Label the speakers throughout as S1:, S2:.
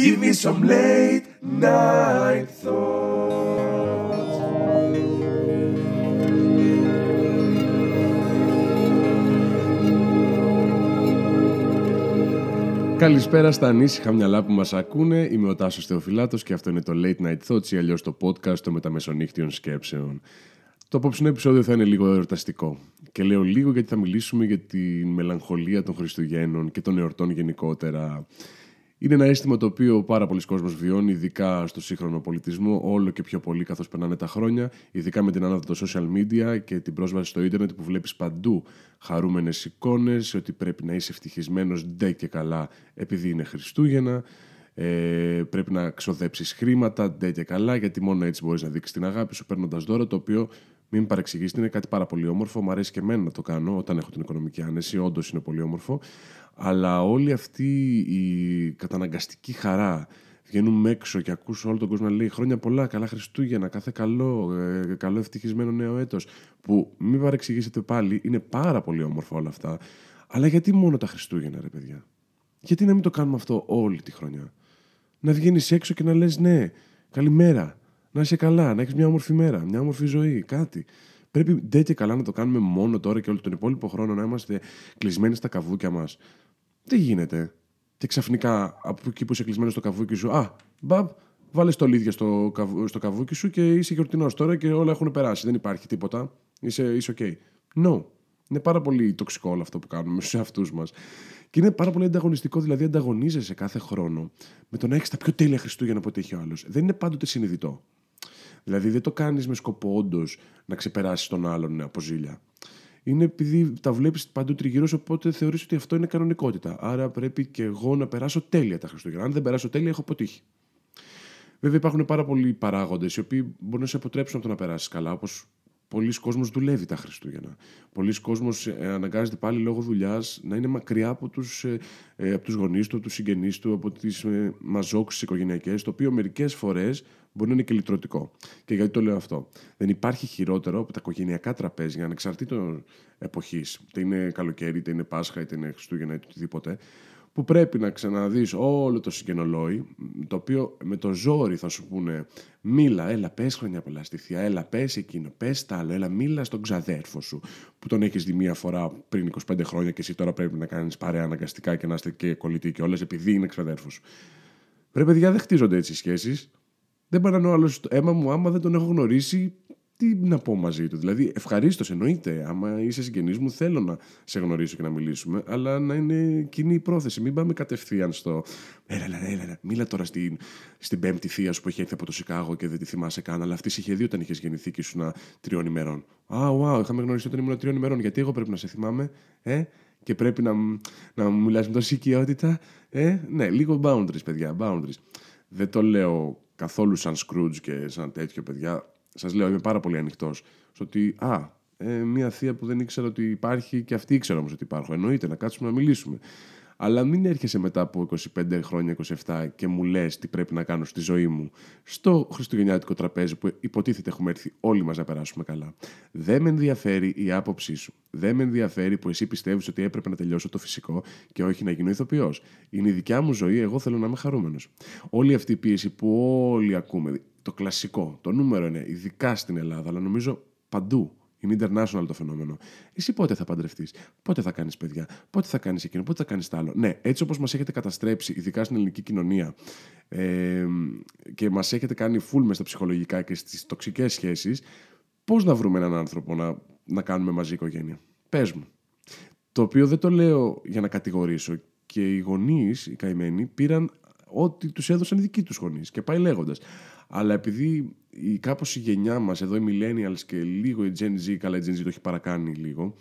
S1: Give me some late night thoughts.
S2: Καλησπέρα στα ανήσυχα μυαλά που μας ακούνε. Είμαι ο Τάσος Θεοφυλάτος και αυτό είναι το Late Night Thoughts ή αλλιώς το podcast των μεταμεσονύχτιων σκέψεων. Το απόψινό επεισόδιο θα είναι λίγο εορταστικό. Και λέω λίγο γιατί θα μιλήσουμε για τη μελαγχολία των Χριστουγέννων και των εορτών γενικότερα. Είναι ένα αίσθημα το οποίο πάρα πολλοί κόσμος βιώνει, ειδικά στο σύγχρονο πολιτισμό, όλο και πιο πολύ καθώς περνάνε τα χρόνια, ειδικά με την άνοδο των social media και την πρόσβαση στο ίντερνετ που βλέπεις παντού. Χαρούμενες εικόνες, ότι πρέπει να είσαι ευτυχισμένος ντε και καλά επειδή είναι Χριστούγεννα, ε, πρέπει να ξοδέψεις χρήματα ντε και καλά, γιατί μόνο έτσι μπορείς να δείξεις την αγάπη σου παίρνοντας δώρο, το οποίο μην με παρεξηγήσετε, είναι κάτι πάρα πολύ όμορφο. Μου αρέσει και εμένα να το κάνω όταν έχω την οικονομική άνεση. Όντως είναι πολύ όμορφο. Αλλά όλη αυτή η καταναγκαστική χαρά βγαίνουμε έξω και ακούς όλο τον κόσμο να λέει χρόνια πολλά, καλά Χριστούγεννα, κάθε καλό, ε, καλό ευτυχισμένο νέο έτος. Που μην παρεξηγήσετε πάλι, είναι πάρα πολύ όμορφο όλα αυτά. Αλλά γιατί μόνο τα Χριστούγεννα, ρε παιδιά; Γιατί να μην το κάνουμε αυτό όλη τη χρονιά; Να βγαίνεις έξω και να λες ναι, καλημέρα, να είσαι καλά, να έχεις μια όμορφη μέρα, μια όμορφη ζωή, κάτι. Πρέπει ντε και καλά να το κάνουμε μόνο τώρα και όλο τον υπόλοιπο χρόνο να είμαστε κλεισμένοι στα καβούκια μας. Δεν γίνεται; Και ξαφνικά από εκεί που είσαι κλεισμένος στο καβούκι σου, Α, μπαμπ, βάλες στολίδια στο, καβ, στο καβούκι σου και είσαι γιορτινός τώρα και όλα έχουν περάσει. Δεν υπάρχει τίποτα. Είσαι, είσαι OK. No. Είναι πάρα πολύ τοξικό όλο αυτό που κάνουμε στους εαυτούς μας. Και είναι πάρα πολύ ανταγωνιστικό, δηλαδή ανταγωνίζεσαι κάθε χρόνο με το να έχεις τα πιο τέλεια Χριστούγεννα από ό,τι έχει ο άλλος. Δεν είναι πάντοτε συνειδητό. Δηλαδή δεν το κάνεις με σκοπό όντως να ξεπεράσεις τον άλλον από ζήλια. Είναι επειδή τα βλέπεις παντού τριγύρω, οπότε θεωρείς ότι αυτό είναι κανονικότητα. Άρα πρέπει και εγώ να περάσω τέλεια τα Χριστούγεννα. Αν δεν περάσω τέλεια, έχω αποτύχει. Βέβαια, υπάρχουν πάρα πολλοί παράγοντες οι οποίοι μπορούν να σε αποτρέψουν από το να περάσεις καλά, όπως πολλοί κόσμος δουλεύει τα Χριστούγεννα. Πολλοί κόσμος ε, αναγκάζεται πάλι λόγω δουλειάς να είναι μακριά από τους, ε, ε, από τους γονείς του, από τους συγγενείς του, από τις ε, μαζόξεις οικογενειακές, το οποίο μερικές φορές μπορεί να είναι και λυτρωτικό. Και γιατί το λέω αυτό; Δεν υπάρχει χειρότερο από τα οικογενειακά τραπέζια, ανεξαρτήτων εποχής, είτε είναι καλοκαίρι, είτε είναι Πάσχα, είτε είναι Χριστούγεννα, είτε οτιδήποτε, που πρέπει να ξαναδείς όλο το συγγενολόι, το οποίο με το ζόρι θα σου πούνε μίλα, έλα πες χρόνια πολλά στη θεία, έλα πες εκείνο, πες τα άλλο, έλα μίλα στον ξαδέρφο σου, που τον έχεις δει μία φορά πριν 25 χρόνια και εσύ τώρα πρέπει να κάνεις παρέα αναγκαστικά και να είστε και κολλητοί και όλες επειδή είναι ξαδέρφος σου. Πρέπει παιδιά δεν χτίζονται έτσι οι σχέσεις. Δεν παρανώ άλλος το αίμα μου άμα δεν τον έχω γνωρίσει τι να πω μαζί του. Δηλαδή, ευχαρίστως εννοείται. Άμα είσαι συγγενής μου, θέλω να σε γνωρίσω και να μιλήσουμε, αλλά να είναι κοινή η πρόθεση. Μην πάμε κατευθείαν στο. Έλα, έλα, έλα, έλα. μίλα τώρα στην, στην πέμπτη θεία σου που έχει έρθει από το Σικάγο και δεν τη θυμάσαι καν. Αλλά αυτή είχε δει όταν είχες γεννηθεί και ήσουν τριών ημερών. Α, wow, είχαμε γνωριστεί όταν ήμουν τριών ημερών. Γιατί εγώ πρέπει να σε θυμάμαι, ε, και πρέπει να, να μου μιλάς με τόση οικειότητα. Ε, ναι, λίγο boundaries, παιδιά, boundaries. Δεν το λέω καθόλου σαν Scrooge και σαν τέτοιο, παιδιά Σας λέω, είμαι πάρα πολύ ανοιχτός. Στο ότι, α, ε, μια θεία που δεν ήξερα ότι υπάρχει και αυτή ήξερα όμως ότι υπάρχω. Εννοείται να κάτσουμε να μιλήσουμε. Αλλά μην έρχεσαι μετά από 25 χρόνια, 27 και μου λες τι πρέπει να κάνω στη ζωή μου στο Χριστουγεννιάτικο τραπέζι που υποτίθεται έχουμε έρθει όλοι μας να περάσουμε καλά. Δεν με ενδιαφέρει η άποψή σου. Δεν με ενδιαφέρει που εσύ πιστεύεις ότι έπρεπε να τελειώσω το φυσικό και όχι να γίνω ηθοποιός. Είναι η δικιά μου ζωή, εγώ θέλω να είμαι χαρούμενος. Όλη αυτή η πίεση που όλοι ακούμε, το κλασικό, το νούμερο είναι, ειδικά στην Ελλάδα, αλλά νομίζω παντού. Είναι international το φαινόμενο. Εσύ πότε θα παντρευτείς, πότε θα κάνεις παιδιά, πότε θα κάνεις εκείνο, πότε θα κάνεις τα άλλο; Ναι, έτσι όπως μας έχετε καταστρέψει, ειδικά στην ελληνική κοινωνία, ε, και μας έχετε κάνει full μες στα ψυχολογικά και στις τοξικές σχέσεις, πώς να βρούμε έναν άνθρωπο να, να κάνουμε μαζί οικογένεια; Πες μου. Το οποίο δεν το λέω για να κατηγορήσω. Και οι γονείς, οι καημένοι, πήραν ό,τι τους έδωσαν οι δικοί τους γονείς. Και πάει λέγοντας. Αλλά επειδή η, κάπως η γενιά μας, εδώ οι millennials και λίγο η Gen Z, καλά η Gen Z το έχει παρακάνει λίγο,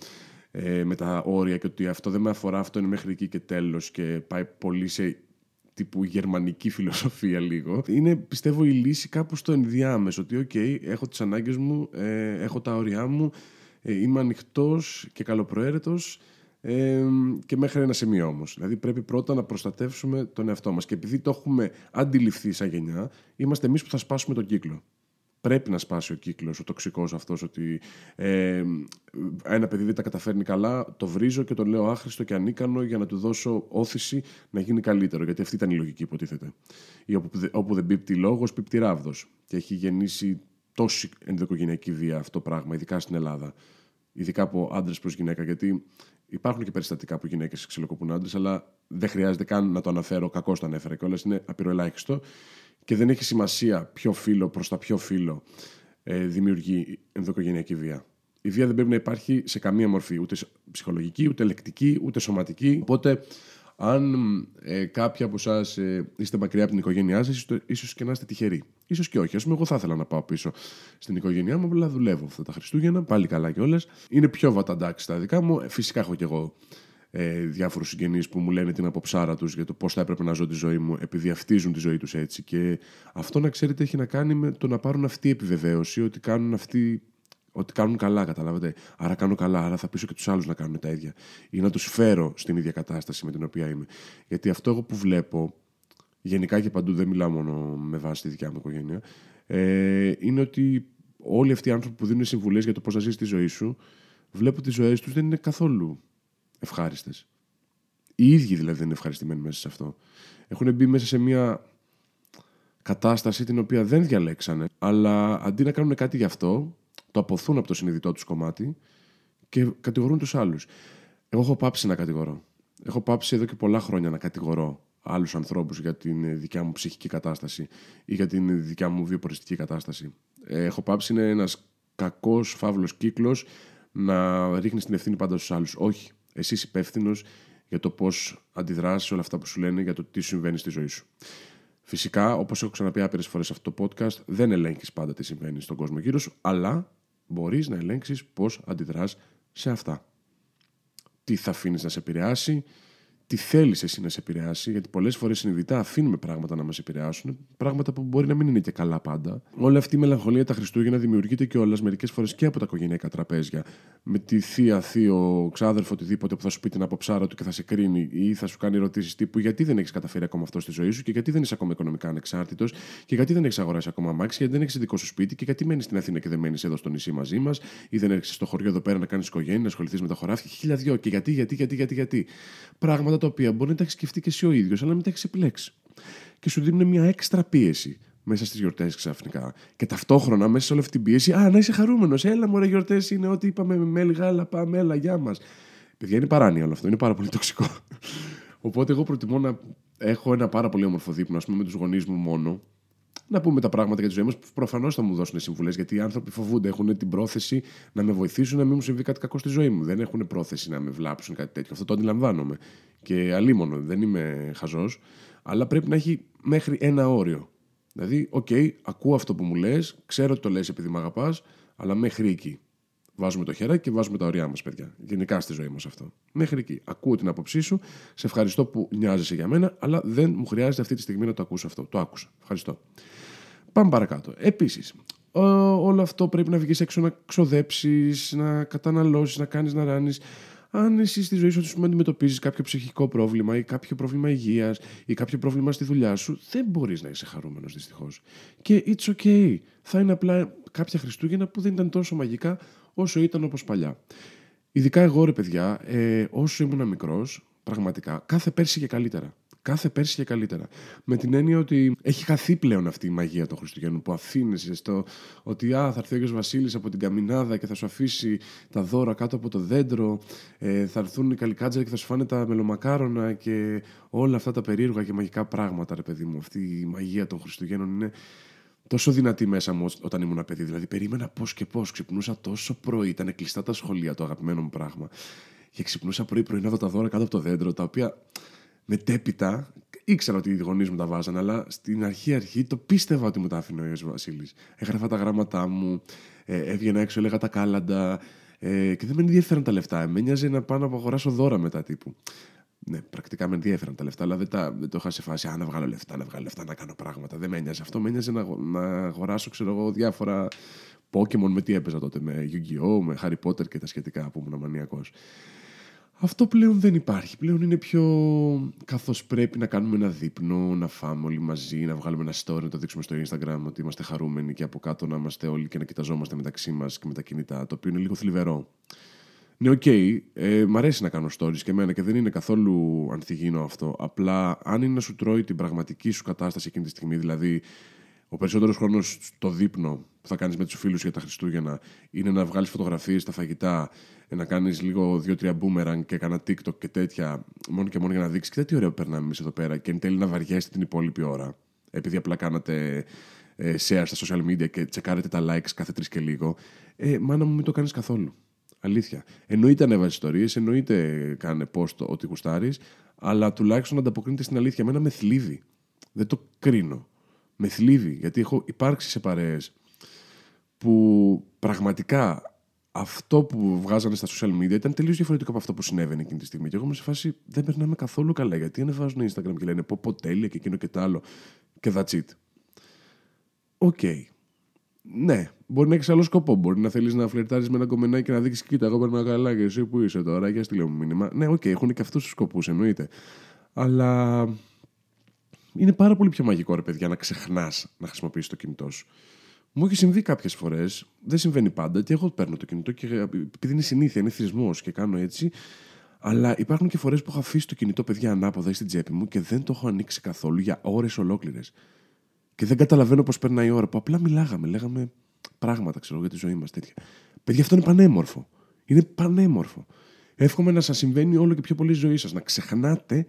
S2: ε, με τα όρια και ότι αυτό δεν με αφορά, αυτό είναι μέχρι εκεί και τέλος και πάει πολύ σε τύπου γερμανική φιλοσοφία λίγο. Είναι πιστεύω η λύση κάπου στο ενδιάμεσο, ότι okay, έχω τις ανάγκες μου, ε, έχω τα όρια μου, ε, είμαι ανοιχτός και καλοπροαίρετος, ε, και μέχρι ένα σημείο όμως. Δηλαδή πρέπει πρώτα να προστατεύσουμε τον εαυτό μας. Και επειδή το έχουμε αντιληφθεί σαν γενιά, είμαστε εμείς που θα σπάσουμε τον κύκλο. Πρέπει να σπάσει ο κύκλος, ο τοξικός αυτός, ότι ε, ένα παιδί δεν τα καταφέρνει καλά, το βρίζω και το λέω άχρηστο και ανίκανο για να του δώσω ώθηση να γίνει καλύτερο. Γιατί αυτή ήταν η λογική, υποτίθεται. Ή όπου, όπου δεν πίπτει λόγος, πίπτει ράβδος. Και έχει γεννήσει τόση ενδοικογενειακή βία αυτό το πράγμα, ειδικά στην Ελλάδα. Ειδικά από άντρες προς γυναίκα. Γιατί υπάρχουν και περιστατικά που γυναίκες ξυλοκοπούν άντρε, αλλά δεν χρειάζεται καν να το αναφέρω. Κακώς το ανέφερα κιόλας. Είναι απειροελάχιστο και δεν έχει σημασία ποιο φίλο προς τα ποιο φίλο ε, δημιουργεί ενδοοικογενειακή βία. Η βία δεν πρέπει να υπάρχει σε καμία μορφή, ούτε ψυχολογική, ούτε λεκτική, ούτε σωματική. Οπότε, αν ε, κάποιοι από εσάς ε, είστε μακριά από την οικογένειά σας, ίσως και να είστε τυχεροί. σω και όχι. Α πούμε, εγώ θα ήθελα να πάω πίσω στην οικογένειά μου, αλλά δουλεύω αυτά τα Χριστούγεννα, πάλι καλά κιόλα. Είναι πιο βαταντάξει τα δικά μου. Ε, φυσικά έχω κι εγώ ε, διάφορους συγγενείς που μου λένε την αποψάρα τους για το πώς θα έπρεπε να ζω τη ζωή μου, επειδή αυτίζουν τη ζωή τους έτσι. Και αυτό να ξέρετε έχει να κάνει με το να πάρουν αυτή η επιβεβαίωση ότι κάνουν αυτοί ότι κάνουν καλά, καταλάβατε. Άρα κάνω καλά, άρα θα πείσω και τους άλλους να κάνουν τα ίδια. Ή να τους φέρω στην ίδια κατάσταση με την οποία είμαι. Γιατί αυτό εγώ που βλέπω, γενικά και παντού δεν μιλάω μόνο με βάση τη δικιά μου οικογένεια, ε, είναι ότι όλοι αυτοί οι άνθρωποι που δίνουν συμβουλές για το πώς να ζήσεις τη ζωή σου, βλέπω ότι οι ζωές τους δεν είναι καθόλου ευχάριστες. Οι ίδιοι δηλαδή δεν είναι ευχαριστημένοι μέσα σε αυτό. Έχουν μπει μέσα σε μια κατάσταση την οποία δεν διαλέξανε, αλλά αντί να κάνουν κάτι γι' αυτό, το αποθούν από το συνειδητό τους κομμάτι και κατηγορούν τους άλλους. Εγώ έχω πάψει να κατηγορώ. Έχω πάψει εδώ και πολλά χρόνια να κατηγορώ άλλους ανθρώπους για την δικιά μου ψυχική κατάσταση ή για την δικιά μου βιοποριστική κατάσταση. Ε, έχω πάψει, είναι ένας κακός φαύλος κύκλος να ρίχνει την ευθύνη πάντα στους άλλους. Όχι εσύ υπεύθυνος για το πώς αντιδράσεις όλα αυτά που σου λένε για το τι συμβαίνει στη ζωή σου. Φυσικά, όπως έχω ξαναπεί άπειρες φορές σε αυτό το podcast, δεν ελέγχεις πάντα τι συμβαίνει στον κόσμο γύρω σου, αλλά μπορείς να ελέγξεις πώς αντιδράς σε αυτά. Τι θα αφήνεις να σε επηρεάσει, τι θέλεις εσύ να σε επηρεάσει, γιατί πολλές φορές συνειδητά αφήνουμε πράγματα να μας επηρεάσουν, πράγματα που μπορεί να μην είναι και καλά πάντα. Όλη αυτή η μελαγχολία τα Χριστούγεννα δημιουργείται και όλα μερικές φορές και από τα οικογενειακά τραπέζια. Με τη θεία, θείο, ξάδερφο, οτιδήποτε που θα σου πει την αποψάρα του και θα σε κρίνει ή θα σου κάνει ερωτήσεις τύπου γιατί δεν έχεις καταφέρει ακόμα αυτό στη ζωή σου και γιατί δεν είσαι ακόμα οικονομικά ανεξάρτητος και γιατί δεν έχεις αγοράσει ακόμα αμάξι, γιατί δεν έχεις δικό σου σπίτι και γιατί μένεις στην Αθήνα και δεν μένεις εδώ στο νησί μαζί μας ή δεν έρχεσαι στο χωριό εδώ πέρα να κάνεις οικογένεια, να ασχοληθείς με τα χωράφια. Χίλια δυο και γιατί, γιατί, γιατί, γιατί, γιατί. Πράγματα τα οποία μπορεί να τα έχεις σκεφτεί και εσύ ο ίδιος, αλλά να μην τα έχεις επιλέξει. Και σου δίνουν μια έξτρα πίεση μέσα στις γιορτές ξαφνικά. Και ταυτόχρονα μέσα σε όλη αυτή την πίεση, Α, να είσαι χαρούμενος. Έλα, μωρέ, γιορτές είναι ό,τι είπαμε με μέλι γάλα, πάμε, έλα, γεια μας. Παιδιά, είναι παράνοια όλο αυτό. Είναι πάρα πολύ τοξικό. Οπότε, εγώ προτιμώ να έχω ένα πάρα πολύ όμορφο δείπνο, ας πούμε, με τους γονείς μου μόνο να πούμε τα πράγματα για τη ζωή μας που προφανώς θα μου δώσουν συμβουλές. Γιατί οι άνθρωποι φοβούνται, έχουν την πρόθεση να με βοηθήσουν να μην μου συμβεί κάτι κακό στη ζωή μου. Δεν έχουν πρόθεση να με βλάψουν κάτι τέτοιο. Αυτό το αντιλαμβάνομαι. Και αλίμονο, δεν είμαι χαζός. Αλλά πρέπει να έχει μέχρι ένα όριο. Δηλαδή, okay, ακούω αυτό που μου λες, ξέρω ότι το λες επειδή με αγαπάς, αλλά μέχρι εκεί. Βάζουμε το χέρι και βάζουμε τα όρια μας, παιδιά. Γενικά στη ζωή μας αυτό. Μέχρι εκεί. Ακούω την άποψή σου. Σε ευχαριστώ που νοιάζεσαι για μένα, αλλά δεν μου χρειάζεται αυτή τη στιγμή να το ακούσω αυτό. Το άκουσα. Ευχαριστώ. Πάμε παρακάτω. Επίσης, όλο αυτό πρέπει να βγεις έξω να ξοδέψεις, να καταναλώσεις, να κάνεις να ράνεις. Αν εσύ στη ζωή σου αντιμετωπίζεις κάποιο ψυχικό πρόβλημα ή κάποιο πρόβλημα υγείας ή κάποιο πρόβλημα στη δουλειά σου, δεν μπορείς να είσαι χαρούμενος δυστυχώς. Και it's okay. Θα είναι απλά κάποια Χριστούγεννα που δεν ήταν τόσο μαγικά όσο ήταν όπως παλιά. Ειδικά εγώ ρε παιδιά, ε, όσο ήμουν μικρός, πραγματικά, κάθε πέρσι και καλύτερα. Κάθε πέρσι και καλύτερα. Με την έννοια ότι έχει χαθεί πλέον αυτή η μαγεία των Χριστουγέννων που αφήνεσαι στο ότι α, θα έρθει ο Άγιος Βασίλης από την καμινάδα και θα σου αφήσει τα δώρα κάτω από το δέντρο, ε, θα έρθουν οι καλικάτζαροι και θα σου φάνε τα μελομακάρονα και όλα αυτά τα περίεργα και μαγικά πράγματα, ρε παιδί μου. Αυτή η μαγεία των Χριστουγέννων είναι τόσο δυνατή μέσα μου όταν ήμουν παιδί. Δηλαδή, περίμενα πώς και πώς. Ξυπνούσα τόσο πρωί. Ήταν κλειστά τα σχολεία, το αγαπημένο μου πράγμα. Και ξυπνούσα πρωί-πρωί να δω τα δώρα κάτω από το δέντρο, τα οποία μετέπειτα ήξερα ότι οι γονείς μου τα βάζανε, αλλά στην αρχή αρχή το πίστευα ότι μου τα άφηνε ο Ιωσή Βασίλης. Έγραφα τα γράμματά μου, ε, έβγαινα έξω, έλεγα τα κάλαντα. Ε, και δεν με ενδιαφέραν τα λεφτά. Με νοιάζει να πάω να αγοράσω δώρα μετά τύπου. Ναι, πρακτικά με ενδιαφέραν τα λεφτά, αλλά δεν, τα, δεν το είχα σε φάση. Α, να βγάλω λεφτά, να βγάλω λεφτά, να κάνω πράγματα. Δεν με ένοιαζε αυτό. Με ένοιαζε να, να αγοράσω, ξέρω εγώ, διάφορα Pokémon με τι έπαιζα τότε. Με Yu-Gi-Oh!, με Harry Potter και τα σχετικά που ήμουν μανιακός. Αυτό πλέον δεν υπάρχει. Πλέον είναι πιο καθώς πρέπει να κάνουμε ένα δείπνο, να φάμε όλοι μαζί, να βγάλουμε ένα story, να το δείξουμε στο Instagram ότι είμαστε χαρούμενοι και από κάτω να είμαστε όλοι και να κοιταζόμαστε μεταξύ μας και με τα κινητά, το οποίο είναι λίγο θλιβερό. Ναι, okay, ε, μ' αρέσει να κάνω stories και εμένα και δεν είναι καθόλου ανθυγιεινό αυτό. Απλά αν είναι να σου τρώει την πραγματική σου κατάσταση εκείνη τη στιγμή, δηλαδή ο περισσότερος χρόνος στο δείπνο που θα κάνεις με τους φίλους για τα Χριστούγεννα είναι να βγάλεις φωτογραφίες στα φαγητά, ε, να κάνεις λίγο δύο-τρία boomerang και κάνα TikTok και τέτοια, μόνο και μόνο για να δείξεις. Κοίτα τι ωραίο περνάμε εμείς εδώ πέρα. Και εν τέλει να βαριέστε την υπόλοιπη ώρα. Επειδή απλά κάνατε ε, share στα social media και τσεκάρετε τα likes κάθε τρεις και λίγο. Ε, μάνα μου, μην το κάνεις καθόλου. Αλήθεια. Εννοείται ανέβαζε ιστορίες, εννοείται κάνε post ό,τι γουστάρεις, αλλά τουλάχιστον ανταποκρίνεται στην αλήθεια. Εμένα με θλίβει. Δεν το κρίνω με θλίβει, γιατί έχω υπάρξει σε παρέες που πραγματικά αυτό που βγάζανε στα social media ήταν τελείως διαφορετικό από αυτό που συνέβαινε εκείνη τη στιγμή. Και εγώ είμαι σε φάση δεν περνάμε καθόλου καλά. Γιατί ανεβάζουν Instagram και λένε πω, πω τέλεια και εκείνο και το άλλο. Και that's it. Okay. Ναι, μπορεί να έχει άλλο σκοπό. Μπορεί να θέλεις να φλερτάρεις με ένα γκομενάκι και να δείξεις: Κοίτα, εγώ περνάω καλά και εσύ που είσαι τώρα. Για στείλε μου μήνυμα. Ναι, okay, έχουν και αυτούς τους σκοπούς, εννοείται. Αλλά είναι πάρα πολύ πιο μαγικό, ρε παιδιά, να ξεχνάς να χρησιμοποιήσεις το κινητό σου. Μου έχει συμβεί κάποιες φορές, δεν συμβαίνει πάντα, και εγώ παίρνω το κινητό και επειδή είναι συνήθεια, είναι θυσμός και κάνω έτσι. Αλλά υπάρχουν και φορές που έχω αφήσει το κινητό, παιδιά, ανάποδα ή στην τσέπη μου και δεν το έχω ανοίξει καθόλου για ώρες ολόκληρες. Και δεν καταλαβαίνω πώς περνάει η ώρα που απλά μιλάγαμε, λέγαμε πράγματα, ξέρω για τη ζωή μας τέτοια. Παιδιά, αυτό είναι πανέμορφο. Είναι πανέμορφο. Εύχομαι να σας συμβαίνει όλο και πιο πολύ η ζωή σας. Να ξεχνάτε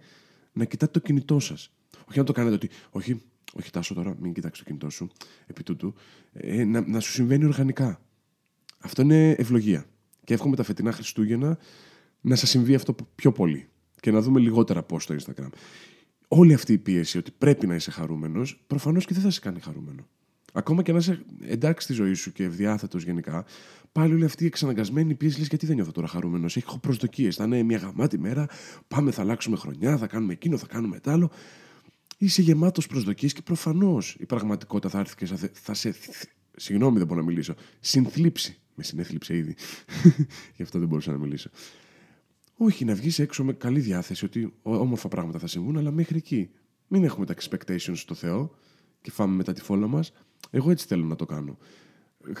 S2: να κοιτάτε το κινητό σας. Όχι να το κάνετε ότι. Όχι, όχι τάσο τώρα, μην κοιτάξεις το κινητό σου επί τούτου. Ε, να, να σου συμβαίνει οργανικά. Αυτό είναι ευλογία. Και εύχομαι τα φετινά Χριστούγεννα να σας συμβεί αυτό πιο πολύ. Και να δούμε λιγότερα πώ στο Instagram. Όλη αυτή η πίεση ότι πρέπει να είσαι χαρούμενος, προφανώς και δεν θα σε κάνει χαρούμενο. Ακόμα και να είσαι εντάξει στη ζωή σου και ευδιάθετος γενικά, πάλι όλη αυτή η εξαναγκασμένη πίεση λες: Γιατί δεν νιώθω τώρα χαρούμενος; Έχω προσδοκίες. Θα είναι μια γαμάτη μέρα. Πάμε, θα αλλάξουμε χρονιά, θα κάνουμε εκείνο, θα κάνουμε τ' άλλο είσαι γεμάτος προσδοκίες και προφανώς η πραγματικότητα θα έρθει και θα σε. Συγγνώμη, δεν μπορώ να μιλήσω. Συνθλίψει. Με συνέθλιψε ήδη. Γι' αυτό δεν μπορούσα να μιλήσω. Όχι, να βγεις έξω με καλή διάθεση ότι όμορφα πράγματα θα συμβούν, αλλά μέχρι εκεί. Μην έχουμε τα expectations στο Θεό και φάμε μετά τη φόλα μας. Εγώ έτσι θέλω να το κάνω.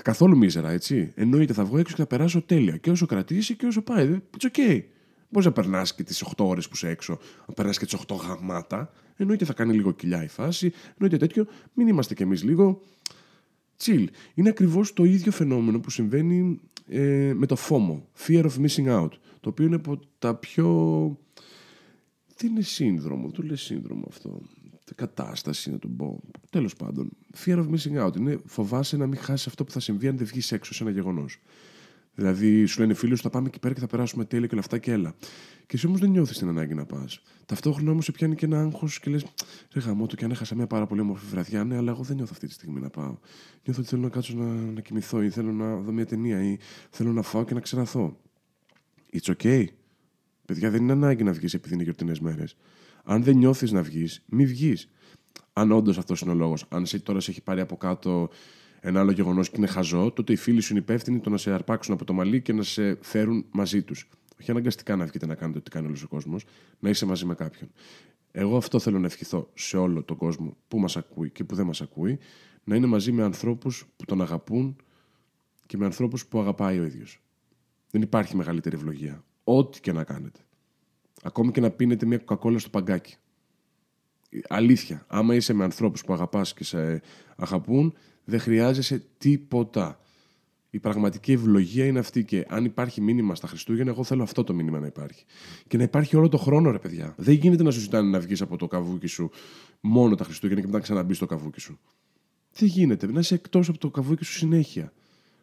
S2: Καθόλου μίζερα, έτσι. Εννοείται, θα βγω έξω και θα περάσω τέλεια. Και όσο κρατήσει και όσο πάει. It's okay. Μπορείς να περνάς και τις 8 ώρες που είσαι έξω, να περνάς και τις 8 γαμάτα. Εννοείται θα κάνει λίγο κοιλιά η φάση, εννοείται τέτοιο. Μην είμαστε κι εμείς λίγο chill. Είναι ακριβώς το ίδιο φαινόμενο που συμβαίνει ε, με το FOMO, Fear of Missing Out. Το οποίο είναι από τα πιο. Τι είναι σύνδρομο, το λέει σύνδρομο αυτό. Κατάσταση να το πω. Τέλος πάντων. Fear of missing out. Είναι φοβάσαι να μην χάσεις αυτό που θα συμβεί αν δεν βγεις έξω σε ένα γεγονός. Δηλαδή, σου λένε φίλοι σου, θα πάμε εκεί πέρα και θα περάσουμε τέλεια και όλα αυτά και έλα. Και εσύ όμως δεν νιώθεις την ανάγκη να πας. Ταυτόχρονα όμως σε πιάνει και ένα άγχος και λες: Ρε γαμό το και αν έχασα μια πάρα πολύ όμορφη βραδιά, ναι, αλλά εγώ δεν νιώθω αυτή τη στιγμή να πάω. Νιώθω ότι θέλω να κάτσω να, να κοιμηθώ ή θέλω να δω μια ταινία ή θέλω να φάω και να ξεραθώ. It's okay. Παιδιά, δεν είναι ανάγκη να βγεις επειδή είναι γιορτινές μέρες. Αν δεν νιώθεις να βγεις, μη βγεις. Αν όντως αυτός είναι ο λόγος. Αν τώρα σε έχει πάρει από κάτω ένα άλλο γεγονός και είναι χαζό, τότε οι φίλοι σου είναι υπεύθυνοι το να σε αρπάξουν από το μαλλί και να σε φέρουν μαζί τους. Όχι αναγκαστικά να βγείτε να κάνετε ό,τι κάνει όλος ο κόσμος, να είσαι μαζί με κάποιον. Εγώ αυτό θέλω να ευχηθώ σε όλο τον κόσμο που μας ακούει και που δεν μας ακούει, να είναι μαζί με ανθρώπους που τον αγαπούν και με ανθρώπους που αγαπάει ο ίδιος. Δεν υπάρχει μεγαλύτερη ευλογία. Ό,τι και να κάνετε. Ακόμη και να πίνετε μια κοκακόλα στο παγκάκι. Αλήθεια. Άμα είσαι με ανθρώπους που αγαπάς και σε αγαπούν, δεν χρειάζεσαι τίποτα. Η πραγματική ευλογία είναι αυτή και αν υπάρχει μήνυμα στα Χριστούγεννα, εγώ θέλω αυτό το μήνυμα να υπάρχει. Και να υπάρχει όλο το χρόνο, ρε παιδιά. Δεν γίνεται να σου ζητάνε να βγεις από το καβούκι σου μόνο τα Χριστούγεννα και μετά ξαναμπείς στο καβούκι σου. Δεν γίνεται. Να είσαι εκτός από το καβούκι σου συνέχεια.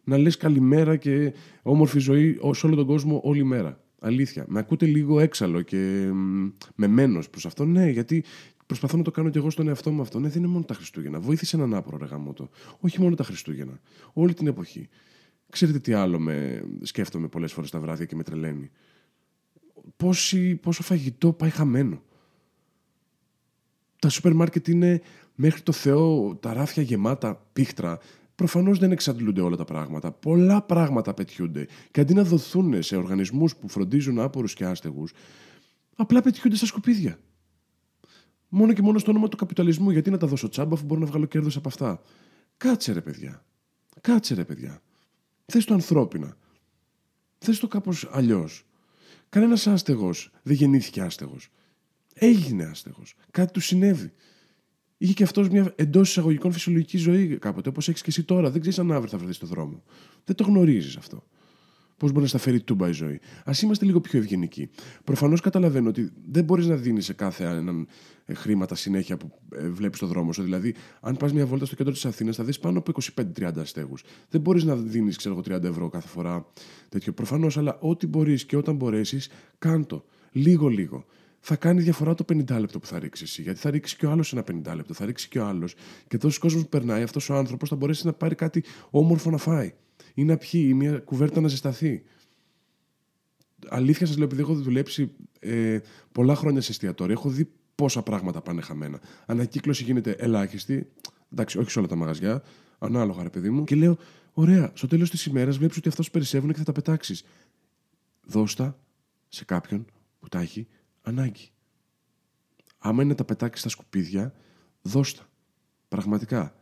S2: Να λες καλημέρα και όμορφη ζωή σε όλο τον κόσμο όλη μέρα. Αλήθεια. Με ακούτε λίγο έξαλλο και με μένο προς αυτό. Ναι, γιατί Προσπαθώ να το κάνω και εγώ στον εαυτό μου αυτό. Ναι, δεν είναι μόνο τα Χριστούγεννα. Βοήθησε έναν άπρο ρε γαμότο. Όχι μόνο τα Χριστούγεννα. Όλη την εποχή. Ξέρετε τι άλλο με σκέφτομαι πολλές φορές τα βράδια και με τρελαίνει. Πόση, πόσο φαγητό πάει χαμένο. Τα σούπερ μάρκετ είναι μέχρι το Θεό τα ράφια γεμάτα πίχτρα, Προφανώς δεν εξαντλούνται όλα τα πράγματα. Πολλά πράγματα πετιούνται. Και αντί να δοθούν σε οργανισμούς που φροντίζουν άπορους και άστεγους, απλά πετιούνται στα σκουπίδια. Μόνο και μόνο στο όνομα του καπιταλισμού. Γιατί να τα δώσω τσάμπα, αφού μπορώ να βγάλω κέρδος από αυτά; Κάτσε ρε παιδιά. Κάτσε ρε παιδιά. Θες το ανθρώπινα. Θες το κάπως αλλιώς. Κανένας άστεγος δεν γεννήθηκε άστεγος. Έγινε άστεγος. Κάτι του συνέβη. Είχε και αυτός μια εντός εισαγωγικών φυσιολογική ζωή κάποτε, όπως έχεις και εσύ τώρα. Δεν ξέρεις αν αύριο θα βρεθείς στον δρόμο. Δεν το γνωρίζεις αυτό. Πώς μπορεί να στα φέρει τούμπα η ζωή. Α είμαστε λίγο πιο ευγενικοί. Προφανώς καταλαβαίνω ότι δεν μπορείς να δίνεις σε κάθε έναν ε, χρήματα συνέχεια που ε, βλέπεις στον δρόμο σου. Δηλαδή, αν πας μια βόλτα στο κέντρο της Αθήνας, θα δεις πάνω από 25-30 αστέγους. Δεν μπορείς να δίνεις, ξέρω 30 ευρώ κάθε φορά τέτοιο. Προφανώς, αλλά ό,τι μπορείς και όταν μπορέσεις, κάντο. Λίγο-λίγο θα κάνει διαφορά το 50 λεπτό που θα ρίξει εσύ. Γιατί θα ρίξει και ο άλλος ένα 50 λεπτό, θα ρίξει και ο άλλος. Και τόσο κόσμο που περνάει, αυτός ο άνθρωπος θα μπορέσει να πάρει κάτι όμορφο να φάει. Ή να πιει, ή μια κουβέρτα να ζεσταθεί. Αλήθεια σας λέω, επειδή έχω δουλέψει ε, πολλά χρόνια σε εστιατόρια, έχω δει πόσα πράγματα πάνε χαμένα. Ανακύκλωση γίνεται ελάχιστη. Εντάξει, όχι σε όλα τα μαγαζιά. Ανάλογα, ρε παιδί μου. Και λέω, ωραία, στο τέλος της ημέρας βλέπεις ότι αυτά σου περισσεύουν και θα τα πετάξεις. Δώσ' τα σε κάποιον που τα έχει ανάγκη. Άμα είναι να τα πετάξεις στα σκουπίδια, δώσ' τα. Πραγματικά.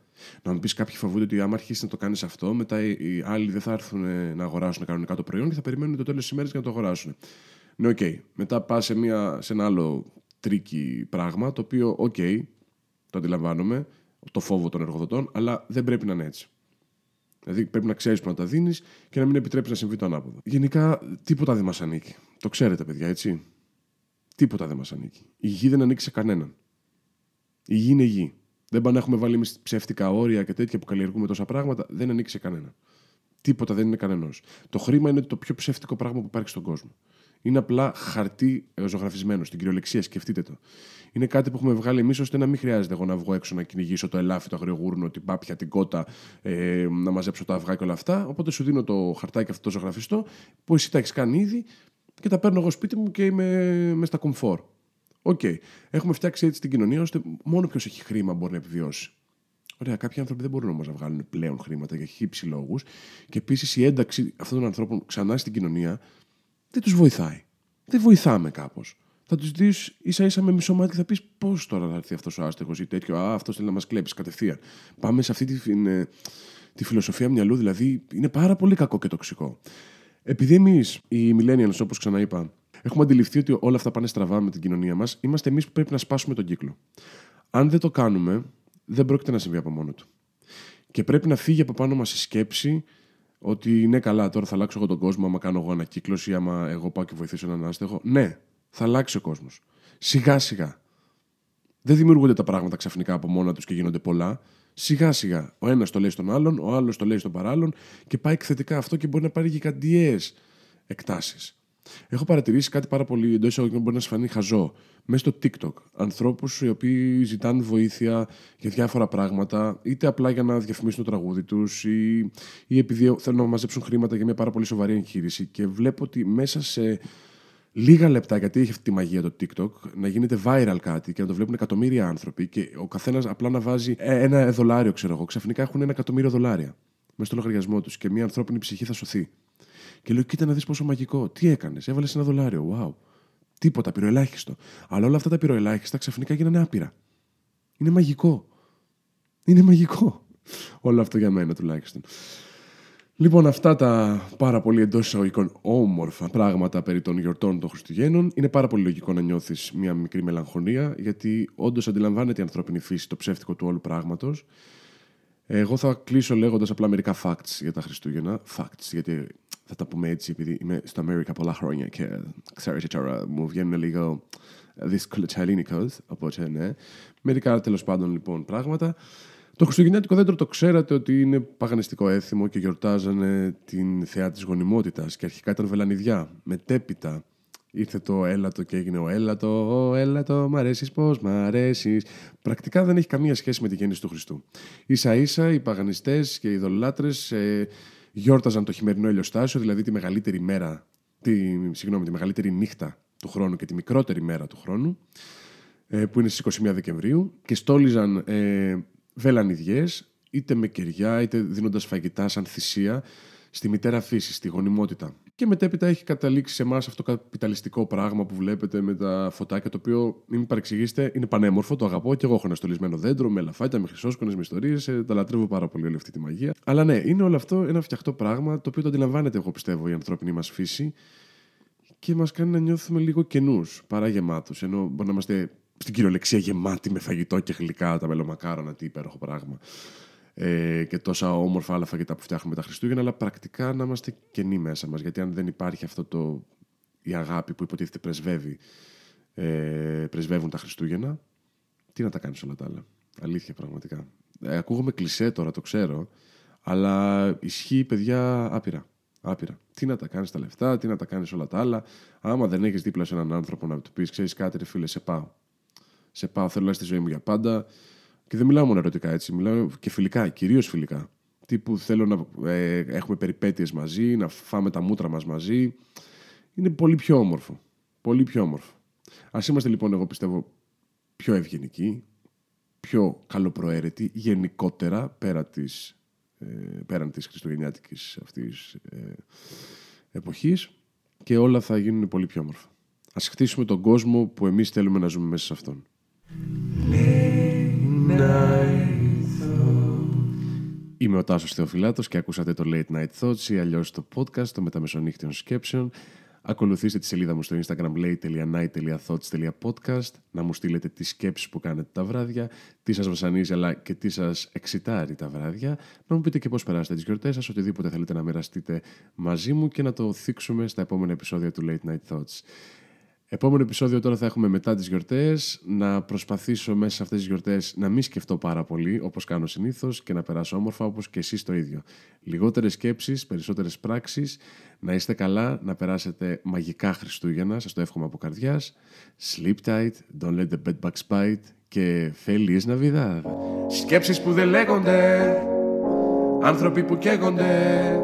S2: Να μου πεις κάποιοι φοβούνται ότι άμα αρχίσεις να το κάνεις αυτό, μετά οι άλλοι δεν θα έρθουν ε, να αγοράσουν κανονικά το προϊόν και θα περιμένουν το τέλος της ημέρας για να το αγοράσουν. Ναι, okay. Μετά πας σε, σε ένα άλλο tricky πράγμα, το οποίο, okay, το αντιλαμβάνομαι, το φόβο των εργοδοτών, αλλά δεν πρέπει να είναι έτσι. Δηλαδή πρέπει να ξέρεις που να τα δίνεις και να μην επιτρέπει να συμβεί το ανάποδο. Γενικά τίποτα δεν μας ανήκει. Το ξέρετε, παιδιά, έτσι. Τίποτα δεν μας ανήκει. Η γη δεν ανήκει σε κανέναν. Η γη είναι γη. Δεν πάνε να έχουμε βάλει εμείς ψεύτικα όρια και τέτοια που καλλιεργούμε τόσα πράγματα. Δεν ανήκει σε κανέναν. Τίποτα δεν είναι κανενός. Το χρήμα είναι το πιο ψεύτικο πράγμα που υπάρχει στον κόσμο. Είναι απλά χαρτί ζωγραφισμένο, στην κυριολεξία, σκεφτείτε το. Είναι κάτι που έχουμε βγάλει εμείς ώστε να μην χρειάζεται εγώ να βγω έξω να κυνηγήσω το ελάφι, το αγριογούρουνο, την πάπια, την κότα, ε, να μαζέψω τα αυγά και όλα αυτά. Οπότε σου δίνω το χαρτάκι αυτό το ζωγραφιστό που εσύ τα έχεις κάνει ήδη και τα παίρνω εγώ σπίτι μου και είμαι με στα κομφόρ. Okay. Έχουμε φτιάξει έτσι την κοινωνία ώστε μόνο ποιος έχει χρήμα μπορεί να επιβιώσει. Ωραία, κάποιοι άνθρωποι δεν μπορούν όμως να βγάλουν πλέον χρήματα για χ ψ λόγους. Και επίσης η ένταξη αυτών των ανθρώπων ξανά στην κοινωνία δεν τους βοηθάει. Δεν βοηθάμε κάπως. Θα τους δεις ίσα ίσα με μισό μάτι και θα πεις πώς τώρα θα έρθει αυτός ο άστεγος ή τέτοιο. Α, αυτός θέλει να μας κλέψει κατευθείαν. Πάμε σε αυτή τη, ε, τη φιλοσοφία μυαλού, δηλαδή είναι πάρα πολύ κακό και τοξικό. Επειδή εμείς, οι millennials, όπως ξαναείπα, έχουμε αντιληφθεί ότι όλα αυτά πάνε στραβά με την κοινωνία μας, είμαστε εμείς που πρέπει να σπάσουμε τον κύκλο. Αν δεν το κάνουμε, δεν πρόκειται να συμβεί από μόνο του. Και πρέπει να φύγει από πάνω μας η σκέψη ότι ναι, καλά, τώρα θα αλλάξω εγώ τον κόσμο, άμα κάνω εγώ ανακύκλωση, άμα εγώ πάω και βοηθήσω έναν άστεγο. Ναι, θα αλλάξει ο κόσμος. Σιγά σιγά. Δεν δημιουργούνται τα πράγματα ξαφνικά από μόνα τους και γίνονται πολλά. Σιγά σιγά. Ο ένας το λέει στον άλλον, ο άλλος το λέει στον παράλλον και πάει εκθετικά αυτό και μπορεί να πάρει γιγαντιέ εκτάσεις. Έχω παρατηρήσει κάτι πάρα πολύ εντός εισαγωγικών μπορεί να σας φανεί χαζό. Μέσα στο TikTok. Ανθρώπους οι οποίοι ζητάνε βοήθεια για διάφορα πράγματα, είτε απλά για να διαφημίσουν το τραγούδι τους, ή, ή επειδή θέλουν να μαζέψουν χρήματα για μια πάρα πολύ σοβαρή εγχείρηση. Και βλέπω ότι μέσα σε λίγα λεπτά, γιατί έχει αυτή τη μαγεία το TikTok, να γίνεται viral κάτι και να το βλέπουν εκατομμύρια άνθρωποι και ο καθένας απλά να βάζει ε, ένα δολάριο, ξέρω εγώ. Ξαφνικά έχουν ένα εκατομμύριο δολάρια μέσα στο λογαριασμό τους και μια ανθρώπινη ψυχή θα σωθεί. Και λέω, κοίτα να δεις πόσο μαγικό. Τι έκανες, έβαλες ένα δολάριο. Wow. Τίποτα, πυροελάχιστο. Αλλά όλα αυτά τα πυροελάχιστα ξαφνικά γίνανε άπειρα. Είναι μαγικό. Είναι μαγικό. Όλο αυτό για μένα τουλάχιστον. Λοιπόν, αυτά τα πάρα πολύ εντός εισαγωγικών όμορφα πράγματα περί των γιορτών των Χριστουγέννων είναι πάρα πολύ λογικό να νιώθεις μια μικρή μελαγχολία, γιατί όντως αντιλαμβάνεται η ανθρώπινη φύση το ψεύτικο του όλου πράγματος. Εγώ θα κλείσω λέγοντας απλά μερικά facts για τα Χριστούγεννα. Facts, γιατί θα τα πούμε έτσι, επειδή είμαι στο Αμέρικα πολλά χρόνια και ξέρετε τώρα μου βγαίνουν λίγο δύσκολο τσαλίνικο. Οπότε ναι. Μερικά τέλος πάντων λοιπόν πράγματα. Το Χριστουγεννιάτικο δέντρο το ξέρατε ότι είναι παγανιστικό έθιμο και γιορτάζανε την θεά της γονιμότητας και αρχικά ήταν βελανιδιά. Μετέπειτα ήρθε το έλατο και έγινε ο έλατο, ο έλατο, μ' αρέσεις πώς μ' αρέσεις. Πρακτικά δεν έχει καμία σχέση με τη γέννηση του Χριστού. σα ίσα οι παγανιστές και οι δολολάτρες ε, γιόρταζαν το χειμερινό ηλιοστάσιο, δηλαδή τη μεγαλύτερη μέρα, τη, συγγνώμη, τη μεγαλύτερη νύχτα του χρόνου και τη μικρότερη μέρα του χρόνου, ε, που είναι στις 21 Δεκεμβρίου, και στόλιζαν ε, βελανιδιές είτε με κεριά, είτε δίνοντας φαγητά σαν θυσία στη μητέρα φύση, στη γονιμότητα. Και μετέπειτα έχει καταλήξει σε εμάς αυτό το καπιταλιστικό πράγμα που βλέπετε με τα φωτάκια, το οποίο, μην με παρεξηγήσετε, είναι πανέμορφο, το αγαπώ και εγώ έχω ένα στολισμένο δέντρο με λαφάκια, με χρυσόσκονες, με ιστορίες. Ε, τα λατρεύω πάρα πολύ όλη αυτή τη μαγεία. Αλλά ναι, είναι όλο αυτό ένα φτιαχτό πράγμα, το οποίο το αντιλαμβάνεται, εγώ πιστεύω, η ανθρώπινη μας φύση και μας κάνει να νιώθουμε λίγο κενού παρά γεμάτους. Ενώ μπορεί να είμαστε στην κυριολεξία γεμάτοι με φαγητό και γλυκά, τα μελομακάρονα, τι υπέροχο πράγμα ε, και τόσα όμορφα άλλα φαγητά που φτιάχνουμε τα Χριστούγεννα, αλλά πρακτικά να είμαστε κενοί μέσα μας. Γιατί αν δεν υπάρχει αυτό το, η αγάπη που υποτίθεται πρεσβεύει, ε, πρεσβεύουν τα Χριστούγεννα, τι να τα κάνεις όλα τα άλλα. Αλήθεια πραγματικά. Ε, ακούγομαι κλεισέ τώρα, το ξέρω, αλλά ισχύει παιδιά άπειρα. Άπειρα. Τι να τα κάνεις τα λεφτά, τι να τα κάνεις όλα τα άλλα. Άμα δεν έχεις δίπλα σε έναν άνθρωπο να του πεις: Ξέρεις κάτι, ρε φίλε, σε πάω. Σε πάω, θέλω να στη ζωή μου για πάντα. Και δεν μιλάω μόνο ερωτικά έτσι, μιλάω και φιλικά, κυρίως φιλικά. Τύπου θέλω να ε, έχουμε περιπέτειες μαζί, να φάμε τα μούτρα μας μαζί. Είναι πολύ πιο όμορφο. Πολύ πιο όμορφο. Ας είμαστε λοιπόν, εγώ πιστεύω, πιο ευγενικοί, πιο καλοπροαίρετοι, γενικότερα πέρα της, ε, πέραν της χριστουγεννιάτικης αυτής ε, εποχής και όλα θα γίνουν πολύ πιο όμορφα. Ας χτίσουμε τον κόσμο που εμείς θέλουμε να ζούμε μέσα σε αυτόν. Είμαι ο Τάσος Θεοφυλάτος και ακούσατε το Late Night Thoughts ή αλλιώς το podcast των μεταμεσονύχτιων σκέψεων. Ακολουθήστε τη σελίδα μου στο instagram late.night.thoughts.podcast να μου στείλετε τις σκέψεις που κάνετε τα βράδια, τι σας βασανίζει αλλά και τι σας εξητάρει τα βράδια, να μου πείτε και πώς περάσετε τις γιορτές σας, οτιδήποτε θέλετε να μοιραστείτε μαζί μου και να το θίξουμε στα επόμενα επεισόδια του Late Night Thoughts. Επόμενο επεισόδιο τώρα θα έχουμε μετά τις γιορτές, να προσπαθήσω μέσα σε αυτές τις γιορτές να μην σκεφτώ πάρα πολύ όπως κάνω συνήθως και να περάσω όμορφα όπως και εσείς το ίδιο. Λιγότερες σκέψεις, περισσότερες πράξεις, να είστε καλά, να περάσετε μαγικά Χριστούγεννα, σας το εύχομαι από καρδιάς. Sleep tight, don't let the bed bugs bite και Feliz Navidad.
S1: Σκέψεις που δεν λέγονται, άνθρωποι που καίγονται,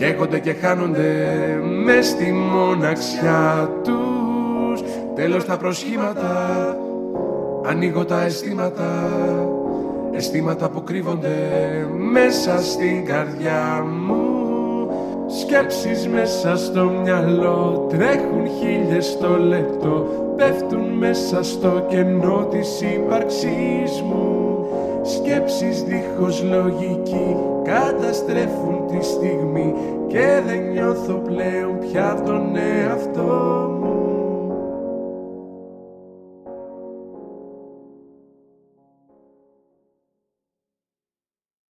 S1: καίγονται και χάνονται μες στη μοναξιά τους. Τέλος τα προσχήματα Ανοίγω τα αισθήματα Αισθήματα που κρύβονται Μέσα στην καρδιά μου Σκέψεις μέσα στο μυαλό Τρέχουν χίλιες στο λεπτό. Πέφτουν μέσα στο κενό της ύπαρξής μου. Σκέψεις δίχως λογική Καταστρέφουν τη στιγμή Και δεν νιώθω πλέον πια τον εαυτό